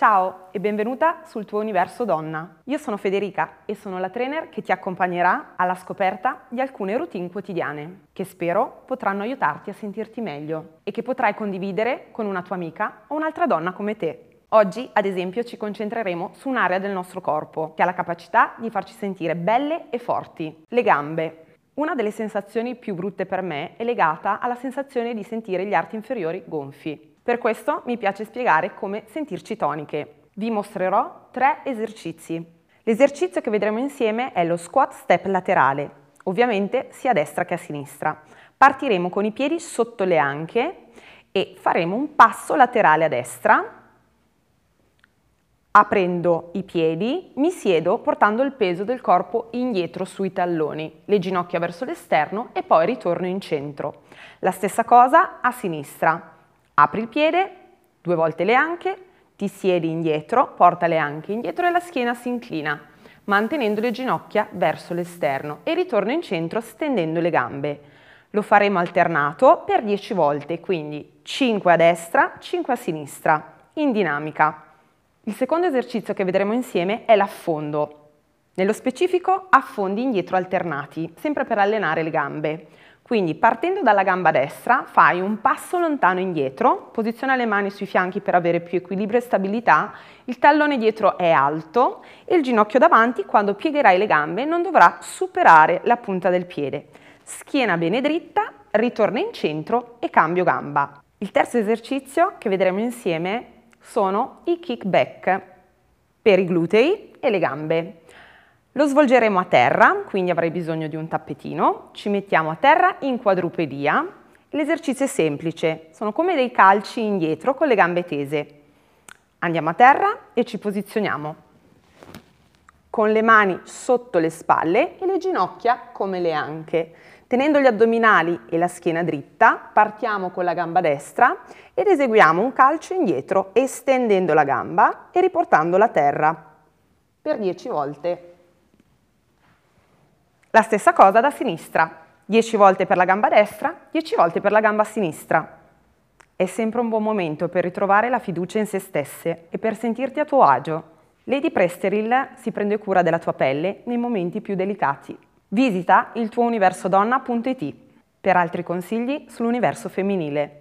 Ciao e benvenuta sul tuo universo donna. Io sono Federica e sono la trainer che ti accompagnerà alla scoperta di alcune routine quotidiane che spero potranno aiutarti a sentirti meglio e che potrai condividere con una tua amica o un'altra donna come te. Oggi, ad esempio, ci concentreremo su un'area del nostro corpo che ha la capacità di farci sentire belle e forti, le gambe. Una delle sensazioni più brutte per me è legata alla sensazione di sentire gli arti inferiori gonfi. Per questo mi piace spiegare come sentirci toniche. Vi mostrerò tre esercizi. L'esercizio che vedremo insieme è lo squat step laterale, ovviamente sia a destra che a sinistra. Partiremo con i piedi sotto le anche e faremo un passo laterale a destra. Aprendo i piedi, mi siedo portando il peso del corpo indietro sui talloni, le ginocchia verso l'esterno e poi ritorno in centro. La stessa cosa a sinistra. Apri il piede, due volte le anche, ti siedi indietro, porta le anche indietro e la schiena si inclina, mantenendo le ginocchia verso l'esterno e ritorno in centro stendendo le gambe. Lo faremo alternato per 10 volte, quindi 5 a destra, 5 a sinistra, in dinamica. Il secondo esercizio che vedremo insieme è l'affondo. Nello specifico affondi indietro alternati, sempre per allenare le gambe. Quindi partendo dalla gamba destra fai un passo lontano indietro, posiziona le mani sui fianchi per avere più equilibrio e stabilità, il tallone dietro è alto e il ginocchio davanti quando piegherai le gambe non dovrà superare la punta del piede. Schiena bene dritta, ritorna in centro e cambio gamba. Il terzo esercizio che vedremo insieme sono i kickback per i glutei e le gambe. Lo svolgeremo a terra, quindi avrai bisogno di un tappetino, ci mettiamo a terra in quadrupedia. L'esercizio è semplice, sono come dei calci indietro con le gambe tese. Andiamo a terra e ci posizioniamo con le mani sotto le spalle e le ginocchia come le anche. Tenendo gli addominali e la schiena dritta, partiamo con la gamba destra ed eseguiamo un calcio indietro estendendo la gamba e riportandola a terra per 10 volte. La stessa cosa da sinistra, 10 volte per la gamba destra, 10 volte per la gamba sinistra. È sempre un buon momento per ritrovare la fiducia in se stesse e per sentirti a tuo agio. Lady Presteril si prende cura della tua pelle nei momenti più delicati. Visita il tuo universodonna.it per altri consigli sull'universo femminile.